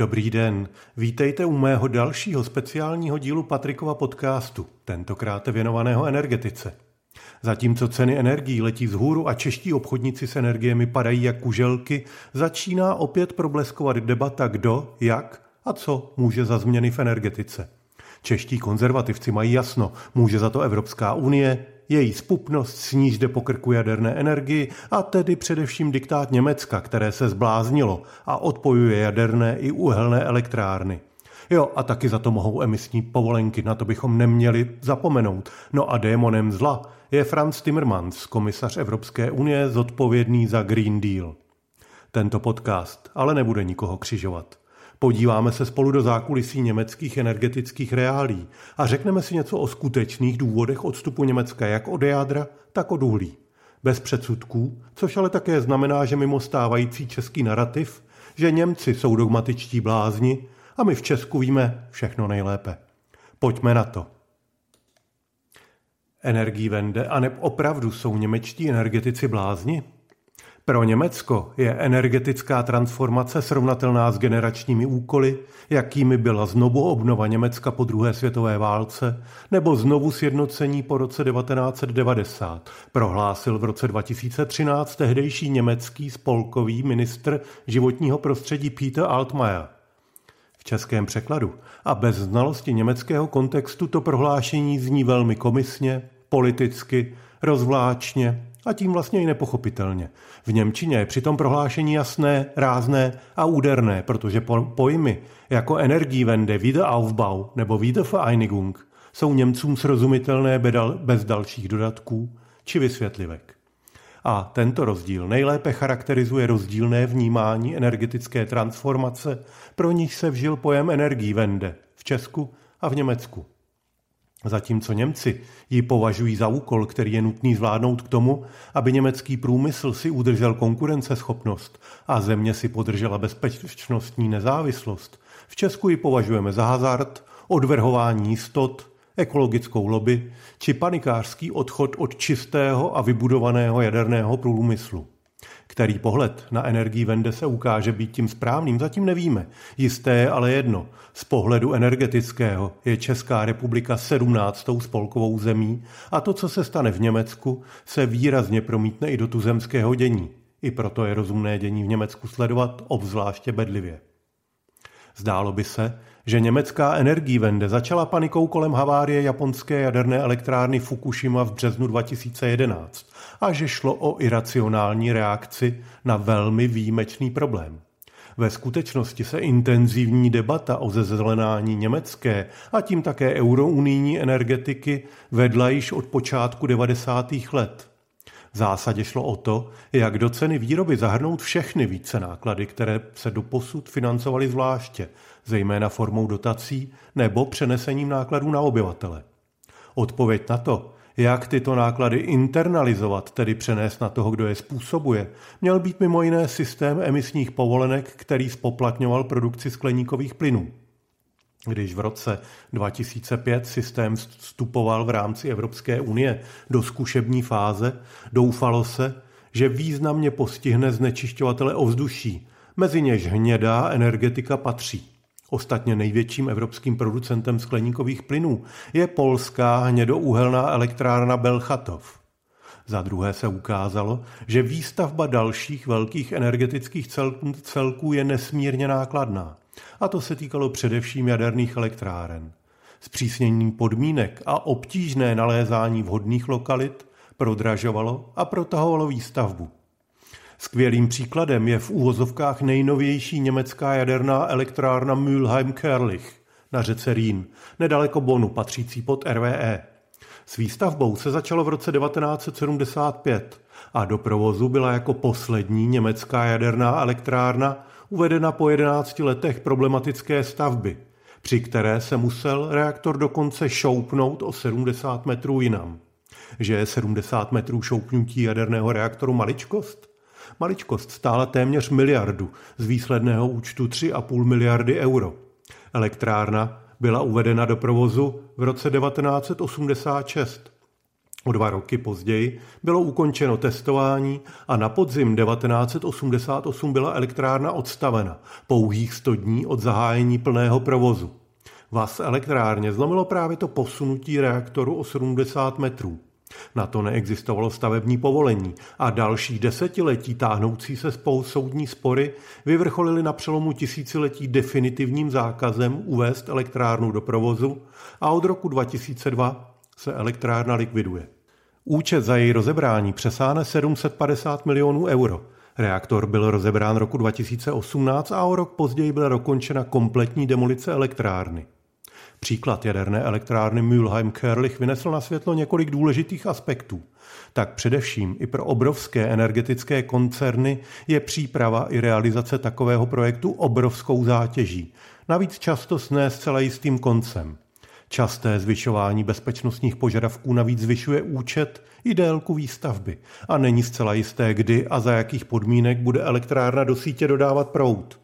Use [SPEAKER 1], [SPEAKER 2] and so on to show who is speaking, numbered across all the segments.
[SPEAKER 1] Dobrý den, vítejte u mého dalšího speciálního dílu Patrikova podcastu, tentokrát věnovaného energetice. Zatímco ceny energií letí vzhůru a čeští obchodníci s energiemi padají jak kuželky, začíná opět probleskovat debata kdo, jak a co může za změny v energetice. Čeští konzervativci mají jasno, může za to Evropská unie, její spupnost sníž jde po krku jaderné energii a tedy především diktát Německa, které se zbláznilo a odpojuje jaderné i uhelné elektrárny. Jo, a taky za to mohou emisní povolenky, na to bychom neměli zapomenout. No a démonem zla je Franz Timmermans, komisař Evropské unie zodpovědný za Green Deal. Tento podcast ale nebude nikoho křižovat. Podíváme se spolu do zákulisí německých energetických reálí a řekneme si něco o skutečných důvodech odstupu Německa jak od jádra, tak od uhlí. Bez předsudků, což ale také znamená, že mimo stávající český narrativ, že Němci jsou dogmatičtí blázni a my v Česku víme všechno nejlépe. Pojďme na to. Energii vende a ne opravdu jsou němečtí energetici blázni? Pro Německo je energetická transformace srovnatelná s generačními úkoly, jakými byla znovu obnova Německa po druhé světové válce nebo znovu sjednocení po roce 1990, prohlásil v roce 2013 tehdejší německý spolkový ministr životního prostředí Peter Altmaier. V českém překladu a bez znalosti německého kontextu to prohlášení zní velmi komisně, politicky, rozvláčně a tím vlastně i nepochopitelně. V Němčině je přitom prohlášení jasné, rázné a úderné, protože pojmy jako Energiewende, Wiederaufbau nebo Wiedervereinigung jsou Němcům srozumitelné bez dalších dodatků či vysvětlivek. A tento rozdíl nejlépe charakterizuje rozdílné vnímání energetické transformace, pro nich se vžil pojem Energiewende v Česku a v Německu. Zatímco Němci ji považují za úkol, který je nutný zvládnout k tomu, aby německý průmysl si udržel konkurenceschopnost a země si podržela bezpečnostní nezávislost, v Česku ji považujeme za hazard, odvrhování jistot, ekologickou lobby či panikářský odchod od čistého a vybudovaného jaderného průmyslu. Který pohled na energii vende se ukáže být tím správným, zatím nevíme. Jisté je ale jedno. Z pohledu energetického je Česká republika 17. spolkovou zemí a to, co se stane v Německu, se výrazně promítne i do tuzemského dění. I proto je rozumné dění v Německu sledovat obzvláště bedlivě. Zdálo by se, že německá energiewende začala panikou kolem havárie japonské jaderné elektrárny Fukushima v březnu 2011 a že šlo o iracionální reakci na velmi výjimečný problém. Ve skutečnosti se intenzivní debata o zezelenání německé a tím také eurounijní energetiky vedla již od počátku 90. let. V zásadě šlo o to, jak do ceny výroby zahrnout všechny více náklady, které se doposud financovaly zvláště, zejména formou dotací nebo přenesením nákladů na obyvatele. Odpověď na to, jak tyto náklady internalizovat, tedy přenést na toho, kdo je způsobuje, měl být mimo jiné systém emisních povolenek, který spoplatňoval produkci skleníkových plynů. Když v roce 2005 systém vstupoval v rámci Evropské unie do zkušební fáze, doufalo se, že významně postihne znečišťovatele ovzduší, mezi něž hnědá energetika patří. Ostatně největším evropským producentem skleníkových plynů je polská hnědouhelná elektrárna Belchatov. Za druhé se ukázalo, že výstavba dalších velkých energetických celků je nesmírně nákladná. A to se týkalo především jaderných elektráren. Zpřísněním podmínek a obtížné nalézání vhodných lokalit prodražovalo a protahovalo výstavbu. Skvělým příkladem je v úvozovkách nejnovější německá jaderná elektrárna Mülheim-Kerlich na řece Rýn, nedaleko Bonu, patřící pod RVE. S výstavbou se začalo v roce 1975 a do provozu byla jako poslední německá jaderná elektrárna uvedena po 11 letech problematické stavby, při které se musel reaktor dokonce šoupnout o 70 metrů jinam. Že je 70 metrů šoupnutí jaderného reaktoru maličkost? Maličkost stála téměř miliardu z výsledného účtu 3,5 miliardy euro. Elektrárna byla uvedena do provozu v roce 1986. O dva roky později bylo ukončeno testování a na podzim 1988 byla elektrárna odstavena, pouhých 100 dní od zahájení plného provozu. Vás elektrárně zlomilo právě to posunutí reaktoru o 70 metrů. Na to neexistovalo stavební povolení a další desetiletí táhnoucí se spolu soudní spory vyvrcholily na přelomu tisíciletí definitivním zákazem uvést elektrárnu do provozu a od roku 2002 se elektrárna likviduje. Účet za její rozebrání přesáhne 750 milionů euro. Reaktor byl rozebrán roku 2018 a o rok později byla dokončena kompletní demolice elektrárny. Příklad jaderné elektrárny Mülheim-Kerlich vynesl na světlo několik důležitých aspektů. Tak především i pro obrovské energetické koncerny je příprava i realizace takového projektu obrovskou zátěží. Navíc často s ne zcela jistým koncem. Časté zvyšování bezpečnostních požadavků navíc zvyšuje účet i délku výstavby a není zcela jisté, kdy a za jakých podmínek bude elektrárna do sítě dodávat proud.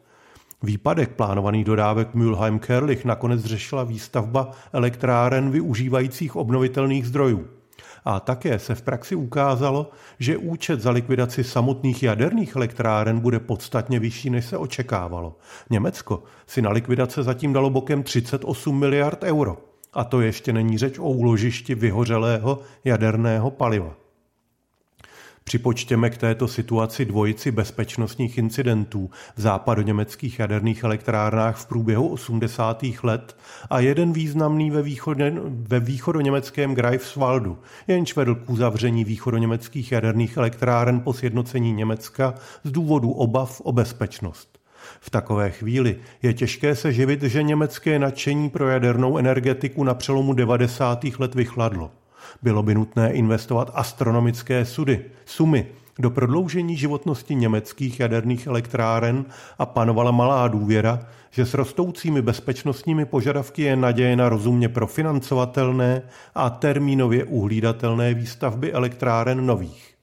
[SPEAKER 1] Výpadek plánovaných dodávek Mülheim-Kerlich nakonec řešila výstavba elektráren využívajících obnovitelných zdrojů. A také se v praxi ukázalo, že účet za likvidaci samotných jaderných elektráren bude podstatně vyšší, než se očekávalo. Německo si na likvidace zatím dalo bokem 38 miliard euro. A to ještě není řeč o úložišti vyhořelého jaderného paliva. Připočtěme k této situaci dvojici bezpečnostních incidentů v západoněmeckých jaderných elektrárnách v průběhu 80. let a jeden významný ve, východě, ve východoněmeckém Greifswaldu, jenž vedl k uzavření východoněmeckých jaderných elektráren po sjednocení Německa z důvodu obav o bezpečnost. V takové chvíli je těžké se živit, že německé nadšení pro jadernou energetiku na přelomu 90. let vychladlo. Bylo by nutné investovat astronomické sudy, sumy do prodloužení životnosti německých jaderných elektráren a panovala malá důvěra, že s rostoucími bezpečnostními požadavky je naděje na rozumně profinancovatelné a termínově uhlídatelné výstavby elektráren nových.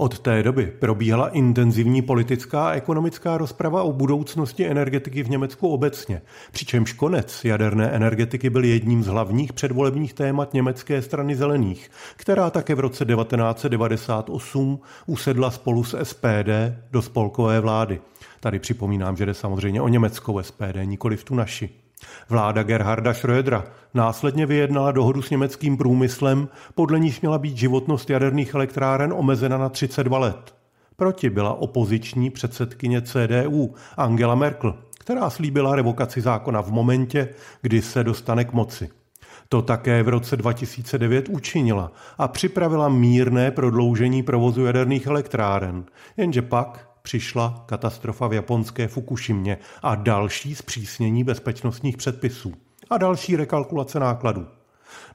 [SPEAKER 1] Od té doby probíhala intenzivní politická a ekonomická rozprava o budoucnosti energetiky v Německu obecně, přičemž konec jaderné energetiky byl jedním z hlavních předvolebních témat německé strany zelených, která také v roce 1998 usedla spolu s SPD do spolkové vlády. Tady připomínám, že jde samozřejmě o německou SPD, nikoli v tu naši. Vláda Gerharda Schrödera následně vyjednala dohodu s německým průmyslem, podle níž měla být životnost jaderných elektráren omezena na 32 let. Proti byla opoziční předsedkyně CDU Angela Merkel, která slíbila revokaci zákona v momentě, kdy se dostane k moci. To také v roce 2009 učinila a připravila mírné prodloužení provozu jaderných elektráren, jenže pak přišla katastrofa v japonské Fukushimě a další zpřísnění bezpečnostních předpisů a další rekalkulace nákladů.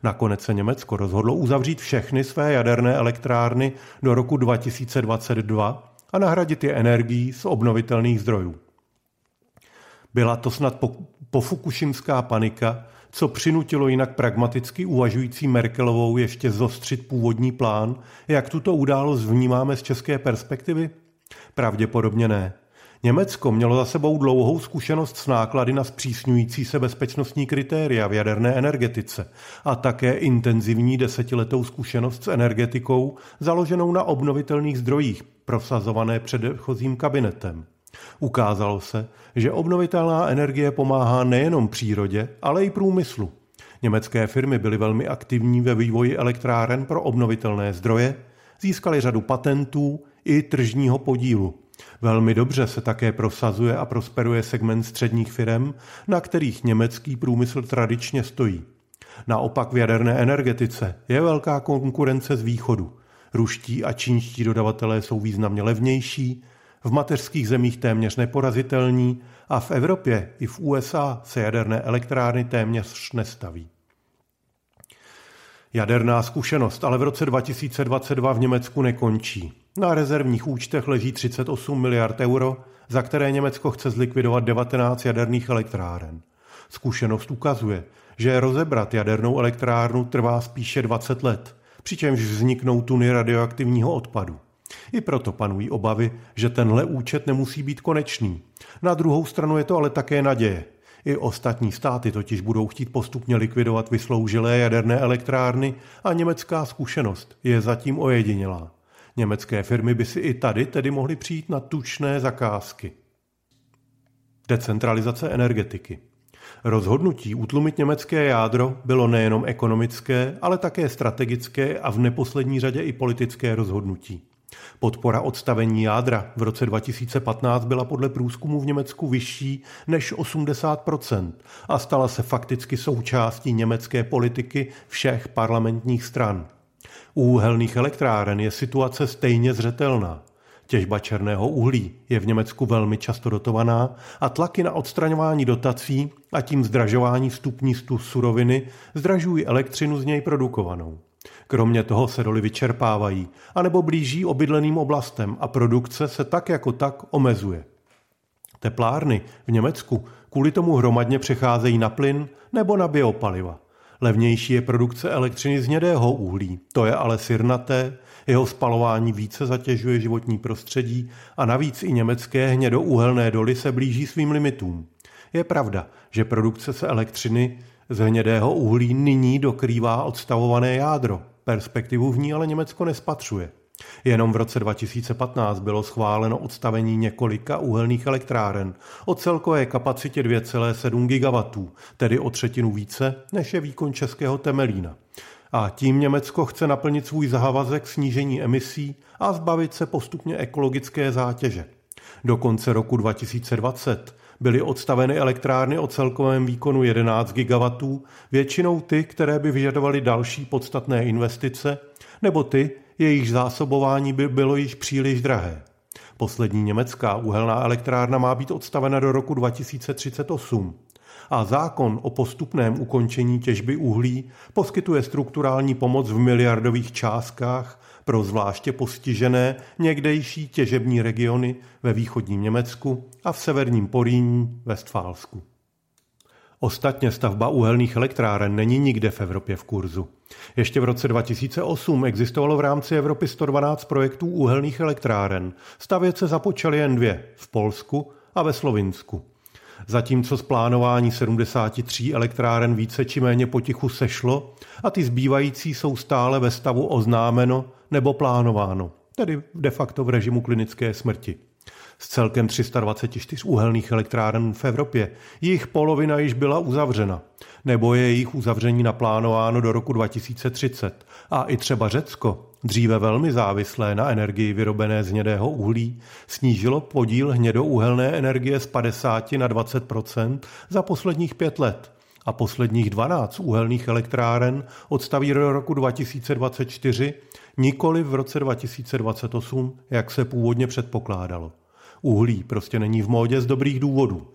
[SPEAKER 1] Nakonec se Německo rozhodlo uzavřít všechny své jaderné elektrárny do roku 2022 a nahradit je energií z obnovitelných zdrojů. Byla to snad po, pofukušimská panika, co přinutilo jinak pragmaticky uvažující Merkelovou ještě zostřit původní plán, jak tuto událost vnímáme z české perspektivy? Pravděpodobně ne. Německo mělo za sebou dlouhou zkušenost s náklady na zpřísňující se bezpečnostní kritéria v jaderné energetice a také intenzivní desetiletou zkušenost s energetikou založenou na obnovitelných zdrojích, prosazované předchozím kabinetem. Ukázalo se, že obnovitelná energie pomáhá nejenom přírodě, ale i průmyslu. Německé firmy byly velmi aktivní ve vývoji elektráren pro obnovitelné zdroje, získali řadu patentů i tržního podílu. Velmi dobře se také prosazuje a prosperuje segment středních firm, na kterých německý průmysl tradičně stojí. Naopak v jaderné energetice je velká konkurence z východu. Ruští a čínští dodavatelé jsou významně levnější, v mateřských zemích téměř neporazitelní a v Evropě i v USA se jaderné elektrárny téměř nestaví. Jaderná zkušenost ale v roce 2022 v Německu nekončí. Na rezervních účtech leží 38 miliard euro, za které Německo chce zlikvidovat 19 jaderných elektráren. Zkušenost ukazuje, že rozebrat jadernou elektrárnu trvá spíše 20 let, přičemž vzniknou tuny radioaktivního odpadu. I proto panují obavy, že tenhle účet nemusí být konečný. Na druhou stranu je to ale také naděje. I ostatní státy totiž budou chtít postupně likvidovat vysloužilé jaderné elektrárny a německá zkušenost je zatím ojedinělá. Německé firmy by si i tady tedy mohly přijít na tučné zakázky. Decentralizace energetiky. Rozhodnutí utlumit německé jádro bylo nejenom ekonomické, ale také strategické a v neposlední řadě i politické rozhodnutí. Podpora odstavení jádra v roce 2015 byla podle průzkumu v Německu vyšší než 80% a stala se fakticky součástí německé politiky všech parlamentních stran. U úhelných elektráren je situace stejně zřetelná. Těžba černého uhlí je v Německu velmi často dotovaná a tlaky na odstraňování dotací a tím zdražování vstupní suroviny zdražují elektřinu z něj produkovanou. Kromě toho se doly vyčerpávají, anebo blíží obydleným oblastem a produkce se tak jako tak omezuje. Teplárny v Německu kvůli tomu hromadně přecházejí na plyn nebo na biopaliva. Levnější je produkce elektřiny z hnědého uhlí, to je ale sirnaté, jeho spalování více zatěžuje životní prostředí a navíc i německé hnědouhelné doly se blíží svým limitům. Je pravda, že produkce se elektřiny z hnědého uhlí nyní dokrývá odstavované jádro. Perspektivu v ní ale Německo nespatřuje. Jenom v roce 2015 bylo schváleno odstavení několika uhelných elektráren o celkové kapacitě 2,7 GW, tedy o třetinu více, než je výkon českého Temelína. A tím Německo chce naplnit svůj závazek snížení emisí a zbavit se postupně ekologické zátěže. Do konce roku 2020 byly odstaveny elektrárny o celkovém výkonu 11 GW, většinou ty, které by vyžadovaly další podstatné investice, nebo ty, jejich zásobování by bylo již příliš drahé. Poslední německá uhelná elektrárna má být odstavena do roku 2038 a zákon o postupném ukončení těžby uhlí poskytuje strukturální pomoc v miliardových částkách pro zvláště postižené někdejší těžební regiony ve východním Německu a v severním Poríní, Westfálsku. Ostatně stavba uhelných elektráren není nikde v Evropě v kurzu. Ještě v roce 2008 existovalo v rámci Evropy 112 projektů uhelných elektráren. Stavět se započaly jen dvě v Polsku a ve Slovinsku. Zatímco z plánování 73 elektráren více či méně potichu sešlo a ty zbývající jsou stále ve stavu oznámeno nebo plánováno, tedy de facto v režimu klinické smrti. Z celkem 324 uhelných elektráren v Evropě jejich polovina již byla uzavřena, nebo je jejich uzavření naplánováno do roku 2030. A i třeba Řecko, dříve velmi závislé na energii vyrobené z hnědého uhlí, snížilo podíl hnědouhelné energie z 50 na 20% za posledních pět let a posledních 12 uhelných elektráren odstaví do roku 2024, nikoli v roce 2028, jak se původně předpokládalo. Uhlí prostě není v módě z dobrých důvodů.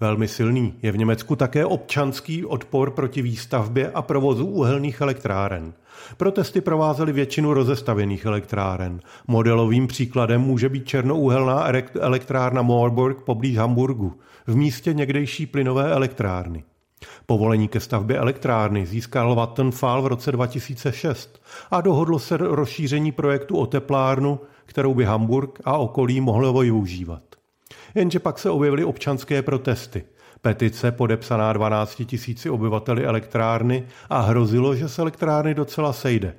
[SPEAKER 1] Velmi silný je v Německu také občanský odpor proti výstavbě a provozu uhelných elektráren. Protesty provázely většinu rozestavěných elektráren. Modelovým příkladem může být černouhelná elektrárna Moorburg poblíž Hamburgu, v místě někdejší plynové elektrárny. Povolení ke stavbě elektrárny získal Vattenfall v roce 2006 a dohodlo se rozšíření projektu o teplárnu, kterou by Hamburg a okolí mohlo využívat. Jenže pak se objevily občanské protesty. Petice podepsaná 12 tisíci obyvateli elektrárny a hrozilo, že se elektrárny docela sejde.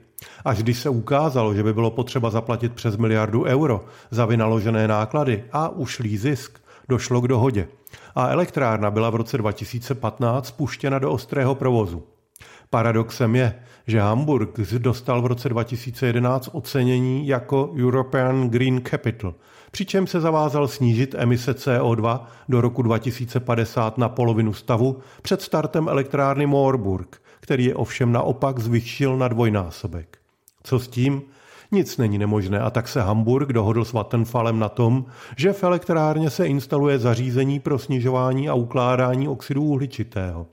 [SPEAKER 1] Až když se ukázalo, že by bylo potřeba zaplatit přes miliardu euro za vynaložené náklady a ušlý zisk, došlo k dohodě. A elektrárna byla v roce 2015 spuštěna do ostrého provozu. Paradoxem je, že Hamburg dostal v roce 2011 ocenění jako European Green Capital, přičem se zavázal snížit emise CO2 do roku 2050 na polovinu stavu před startem elektrárny Moorburg, který je ovšem naopak zvyšil na dvojnásobek. Co s tím? Nic není nemožné a tak se Hamburg dohodl s Vattenfallem na tom, že v elektrárně se instaluje zařízení pro snižování a ukládání oxidu uhličitého.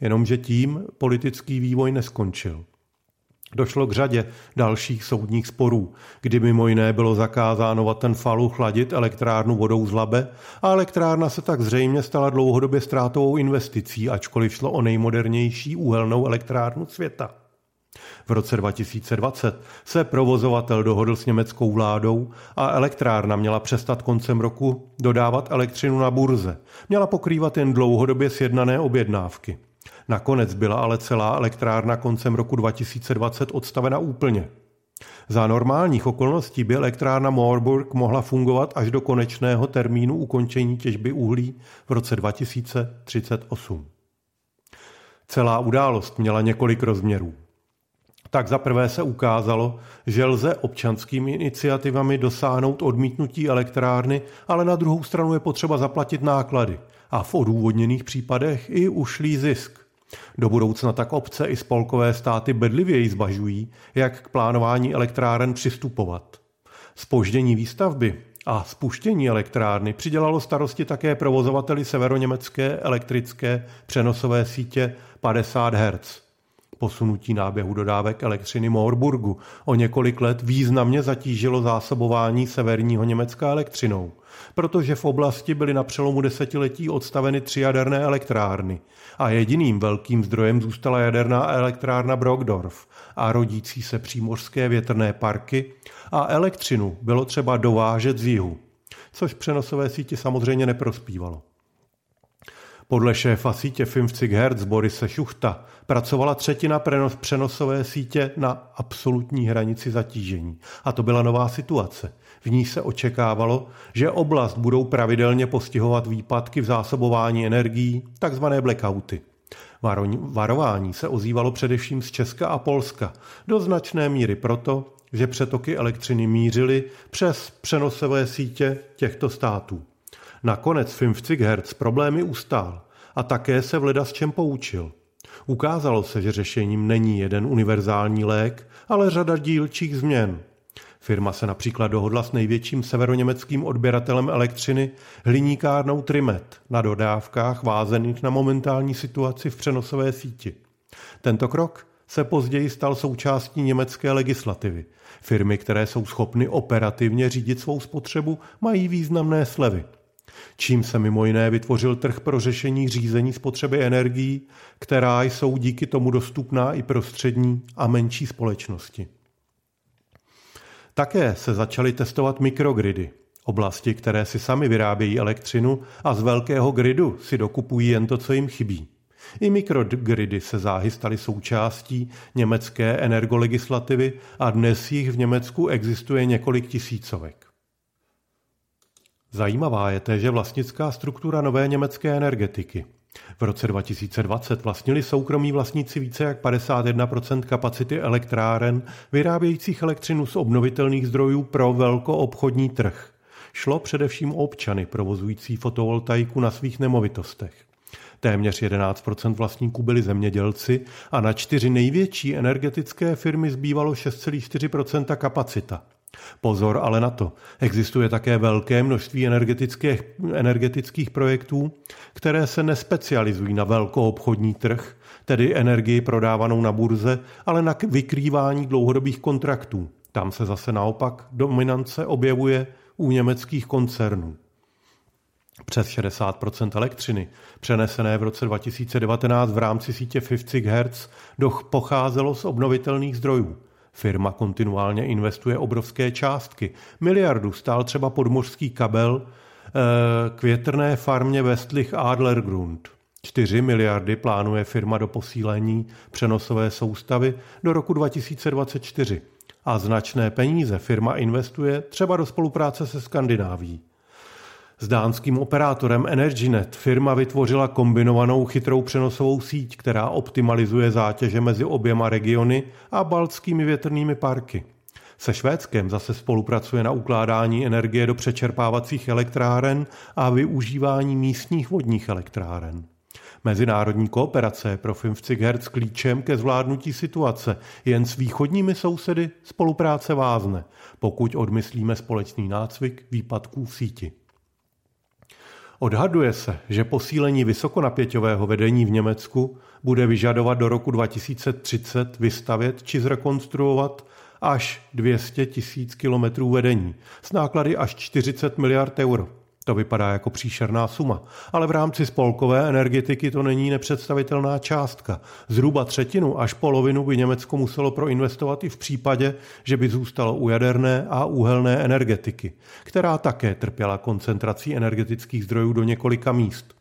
[SPEAKER 1] Jenomže tím politický vývoj neskončil. Došlo k řadě dalších soudních sporů, kdy mimo jiné bylo zakázáno Vattenfallu chladit elektrárnu vodou z Labe a elektrárna se tak zřejmě stala dlouhodobě ztrátovou investicí, ačkoliv šlo o nejmodernější úhelnou elektrárnu světa. V roce 2020 se provozovatel dohodl s německou vládou a elektrárna měla přestat koncem roku dodávat elektřinu na burze. Měla pokrývat jen dlouhodobě sjednané objednávky. Nakonec byla ale celá elektrárna koncem roku 2020 odstavena úplně. Za normálních okolností by elektrárna Moorburg mohla fungovat až do konečného termínu ukončení těžby uhlí v roce 2038. Celá událost měla několik rozměrů. Tak za prvé se ukázalo, že lze občanskými iniciativami dosáhnout odmítnutí elektrárny, ale na druhou stranu je potřeba zaplatit náklady a v odůvodněných případech i ušlý zisk. Do budoucna tak obce i spolkové státy bedlivěji zvažují, jak k plánování elektráren přistupovat. Spoždění výstavby a spuštění elektrárny přidělalo starosti také provozovateli severoněmecké elektrické přenosové sítě 50 Hz. Posunutí náběhu dodávek elektřiny Moorburgu o několik let významně zatížilo zásobování severního Německa elektřinou, protože v oblasti byly na přelomu desetiletí odstaveny tři jaderné elektrárny a jediným velkým zdrojem zůstala jaderná elektrárna Brockdorf a rodící se přímořské větrné parky a elektřinu bylo třeba dovážet z jihu, což přenosové síti samozřejmě neprospívalo. Podle šéfa sítě 50 Hz Borise Šuchta pracovala třetina přenosové sítě na absolutní hranici zatížení. A to byla nová situace. V ní se očekávalo, že oblast budou pravidelně postihovat výpadky v zásobování energií, takzvané blackouty. Varování se ozývalo především z Česka a Polska, do značné míry proto, že přetoky elektřiny mířily přes přenosové sítě těchto států. Nakonec 50 Hz problémy ustál a také se v s čem poučil. Ukázalo se, že řešením není jeden univerzální lék, ale řada dílčích změn. Firma se například dohodla s největším severoněmeckým odběratelem elektřiny hliníkárnou Trimet na dodávkách vázených na momentální situaci v přenosové síti. Tento krok se později stal součástí německé legislativy. Firmy, které jsou schopny operativně řídit svou spotřebu, mají významné slevy čím se mimo jiné vytvořil trh pro řešení řízení spotřeby energií, která jsou díky tomu dostupná i pro střední a menší společnosti. Také se začaly testovat mikrogridy, oblasti, které si sami vyrábějí elektřinu a z velkého gridu si dokupují jen to, co jim chybí. I mikrogridy se záhy staly součástí německé energolegislativy a dnes jich v Německu existuje několik tisícovek. Zajímavá je téže vlastnická struktura nové německé energetiky. V roce 2020 vlastnili soukromí vlastníci více jak 51% kapacity elektráren vyrábějících elektřinu z obnovitelných zdrojů pro velkoobchodní trh. Šlo především o občany provozující fotovoltaiku na svých nemovitostech. Téměř 11% vlastníků byli zemědělci a na čtyři největší energetické firmy zbývalo 6,4% kapacita. Pozor ale na to. Existuje také velké množství energetických, energetických projektů, které se nespecializují na velkoobchodní trh, tedy energii prodávanou na burze, ale na vykrývání dlouhodobých kontraktů. Tam se zase naopak dominance objevuje u německých koncernů. Přes 60% elektřiny, přenesené v roce 2019 v rámci sítě 50 Hz, pocházelo z obnovitelných zdrojů. Firma kontinuálně investuje obrovské částky. Miliardu stál třeba podmořský kabel eh, k větrné farmě Westlich Adlergrund. 4 miliardy plánuje firma do posílení přenosové soustavy do roku 2024 a značné peníze firma investuje třeba do spolupráce se Skandináví. S dánským operátorem EnergyNet firma vytvořila kombinovanou chytrou přenosovou síť, která optimalizuje zátěže mezi oběma regiony a baltskými větrnými parky. Se Švédskem zase spolupracuje na ukládání energie do přečerpávacích elektráren a využívání místních vodních elektráren. Mezinárodní kooperace je pro 50 Hz klíčem ke zvládnutí situace. Jen s východními sousedy spolupráce vázne, pokud odmyslíme společný nácvik výpadků v síti. Odhaduje se, že posílení vysokonapěťového vedení v Německu bude vyžadovat do roku 2030 vystavět či zrekonstruovat až 200 tisíc kilometrů vedení s náklady až 40 miliard euro. To vypadá jako příšerná suma, ale v rámci spolkové energetiky to není nepředstavitelná částka. Zhruba třetinu až polovinu by Německo muselo proinvestovat i v případě, že by zůstalo u jaderné a uhelné energetiky, která také trpěla koncentrací energetických zdrojů do několika míst.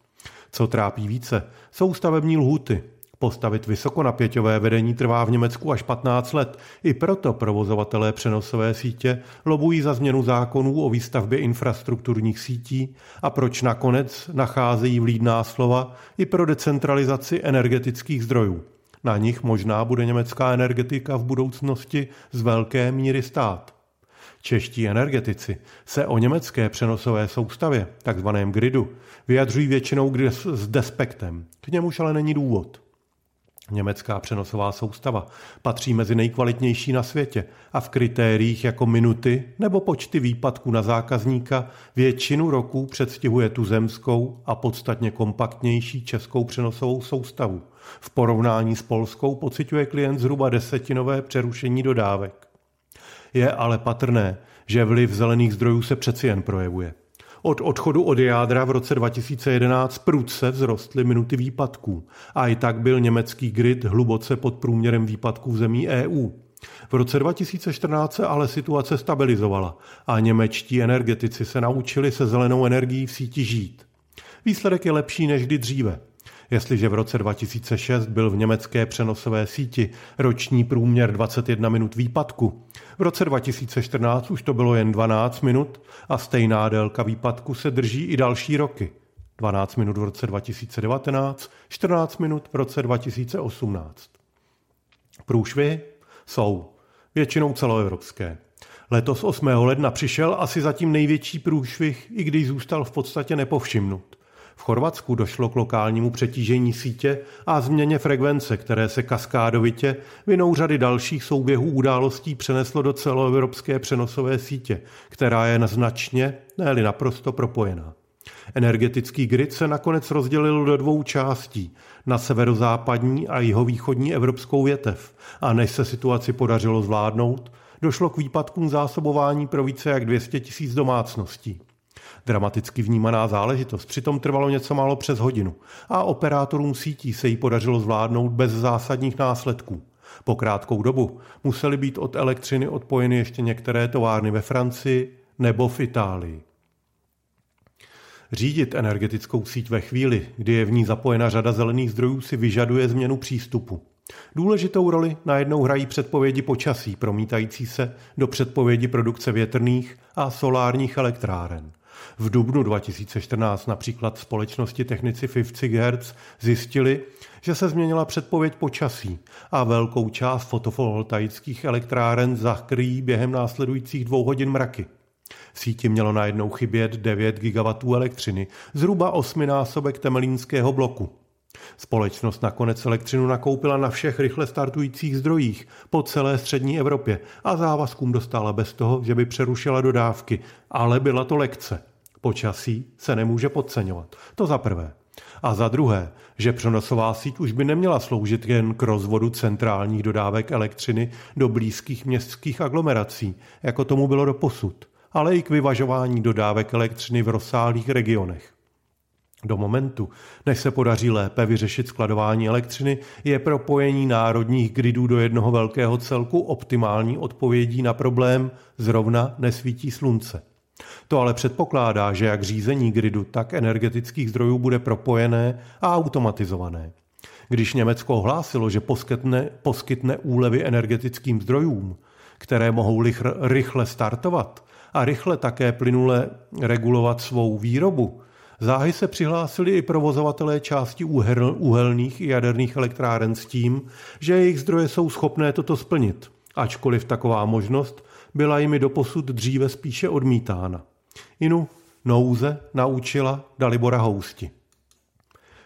[SPEAKER 1] Co trápí více, jsou stavební lhuty. Postavit vysokonapěťové vedení trvá v Německu až 15 let. I proto provozovatelé přenosové sítě lobují za změnu zákonů o výstavbě infrastrukturních sítí a proč nakonec nacházejí vlídná slova i pro decentralizaci energetických zdrojů. Na nich možná bude německá energetika v budoucnosti z velké míry stát. Čeští energetici se o německé přenosové soustavě, takzvaném gridu, vyjadřují většinou s despektem. K němuž ale není důvod. Německá přenosová soustava patří mezi nejkvalitnější na světě a v kritériích jako minuty nebo počty výpadků na zákazníka většinu roků předstihuje tu zemskou a podstatně kompaktnější českou přenosovou soustavu. V porovnání s polskou pociťuje klient zhruba desetinové přerušení dodávek. Je ale patrné, že vliv zelených zdrojů se přeci jen projevuje. Od odchodu od jádra v roce 2011 prudce vzrostly minuty výpadků a i tak byl německý grid hluboce pod průměrem výpadků v zemí EU. V roce 2014 se ale situace stabilizovala a němečtí energetici se naučili se zelenou energií v síti žít. Výsledek je lepší než kdy dříve. Jestliže v roce 2006 byl v německé přenosové síti roční průměr 21 minut výpadku, v roce 2014 už to bylo jen 12 minut a stejná délka výpadku se drží i další roky. 12 minut v roce 2019, 14 minut v roce 2018. Průšvy jsou většinou celoevropské. Letos 8. ledna přišel asi zatím největší průšvih, i když zůstal v podstatě nepovšimnut. V Chorvatsku došlo k lokálnímu přetížení sítě a změně frekvence, které se kaskádovitě vinou řady dalších souběhů událostí přeneslo do celoevropské přenosové sítě, která je značně, ne naprosto propojená. Energetický grid se nakonec rozdělil do dvou částí, na severozápadní a jihovýchodní evropskou větev. A než se situaci podařilo zvládnout, došlo k výpadkům zásobování pro více jak 200 tisíc domácností. Dramaticky vnímaná záležitost přitom trvalo něco málo přes hodinu a operátorům sítí se jí podařilo zvládnout bez zásadních následků. Po krátkou dobu musely být od elektřiny odpojeny ještě některé továrny ve Francii nebo v Itálii. Řídit energetickou síť ve chvíli, kdy je v ní zapojena řada zelených zdrojů, si vyžaduje změnu přístupu. Důležitou roli najednou hrají předpovědi počasí, promítající se do předpovědi produkce větrných a solárních elektráren. V dubnu 2014 například společnosti technici 50 Hz zjistili, že se změnila předpověď počasí a velkou část fotovoltaických elektráren zakryjí během následujících dvou hodin mraky. Síti mělo najednou chybět 9 GW elektřiny, zhruba osminásobek temelínského bloku. Společnost nakonec elektřinu nakoupila na všech rychle startujících zdrojích po celé střední Evropě a závazkům dostala bez toho, že by přerušila dodávky, ale byla to lekce. Počasí se nemůže podceňovat. To za prvé. A za druhé, že přenosová síť už by neměla sloužit jen k rozvodu centrálních dodávek elektřiny do blízkých městských aglomerací, jako tomu bylo do posud, ale i k vyvažování dodávek elektřiny v rozsáhlých regionech. Do momentu, než se podaří lépe vyřešit skladování elektřiny, je propojení národních gridů do jednoho velkého celku optimální odpovědí na problém zrovna nesvítí slunce. To ale předpokládá, že jak řízení gridu, tak energetických zdrojů bude propojené a automatizované. Když Německo ohlásilo, že poskytne, poskytne úlevy energetickým zdrojům, které mohou rychle startovat a rychle také plynule regulovat svou výrobu, záhy se přihlásili i provozovatelé části uhelných i jaderných elektráren s tím, že jejich zdroje jsou schopné toto splnit, ačkoliv taková možnost byla jimi doposud dříve spíše odmítána. Inu nouze naučila Dalibora Housti.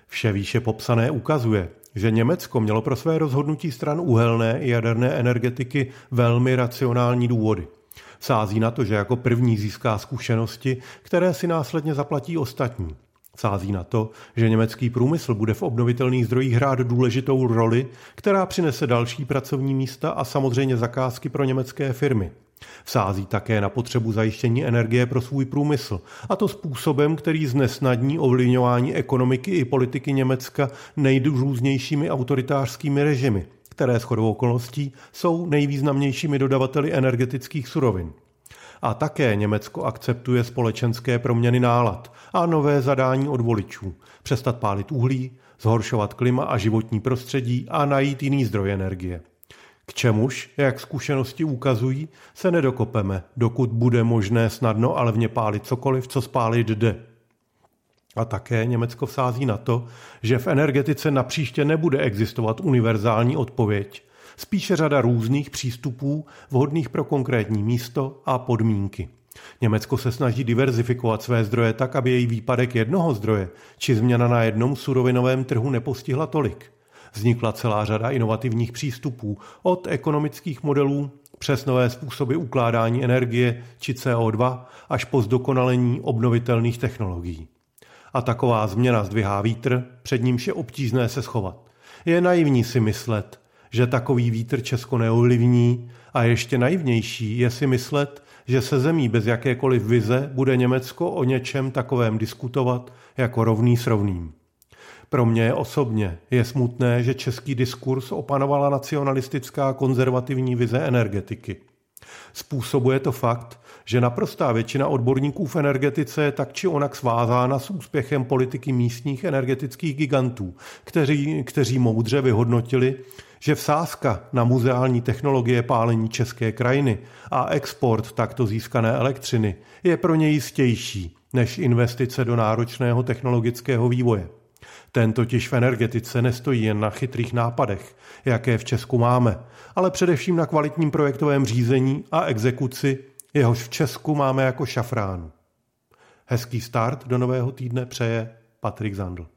[SPEAKER 1] Vše výše popsané ukazuje, že Německo mělo pro své rozhodnutí stran uhelné i jaderné energetiky velmi racionální důvody. Sází na to, že jako první získá zkušenosti, které si následně zaplatí ostatní. Sází na to, že německý průmysl bude v obnovitelných zdrojích hrát důležitou roli, která přinese další pracovní místa a samozřejmě zakázky pro německé firmy – Vsází také na potřebu zajištění energie pro svůj průmysl, a to způsobem, který znesnadní ovlivňování ekonomiky i politiky Německa nejrůznějšími autoritářskými režimy, které shodou okolností jsou nejvýznamnějšími dodavateli energetických surovin. A také Německo akceptuje společenské proměny nálad a nové zadání od voličů. Přestat pálit uhlí, zhoršovat klima a životní prostředí a najít jiný zdroj energie. K čemuž, jak zkušenosti ukazují, se nedokopeme, dokud bude možné snadno a levně pálit cokoliv, co spálit jde. A také Německo vsází na to, že v energetice napříště nebude existovat univerzální odpověď, spíše řada různých přístupů vhodných pro konkrétní místo a podmínky. Německo se snaží diverzifikovat své zdroje tak, aby její výpadek jednoho zdroje či změna na jednom surovinovém trhu nepostihla tolik. Vznikla celá řada inovativních přístupů, od ekonomických modelů přes nové způsoby ukládání energie či CO2 až po zdokonalení obnovitelných technologií. A taková změna zdvihá vítr, před nímž je obtížné se schovat. Je naivní si myslet, že takový vítr Česko neovlivní a ještě naivnější je si myslet, že se zemí bez jakékoliv vize bude Německo o něčem takovém diskutovat jako rovný s rovným. Pro mě osobně je smutné, že český diskurs opanovala nacionalistická konzervativní vize energetiky. Způsobuje to fakt, že naprostá většina odborníků v energetice je tak či onak svázána s úspěchem politiky místních energetických gigantů, kteří, kteří moudře vyhodnotili, že vsázka na muzeální technologie pálení české krajiny a export takto získané elektřiny je pro ně jistější než investice do náročného technologického vývoje. Ten totiž v energetice nestojí jen na chytrých nápadech, jaké v Česku máme, ale především na kvalitním projektovém řízení a exekuci, jehož v Česku máme jako šafrán. Hezký start do nového týdne přeje Patrik Zandl.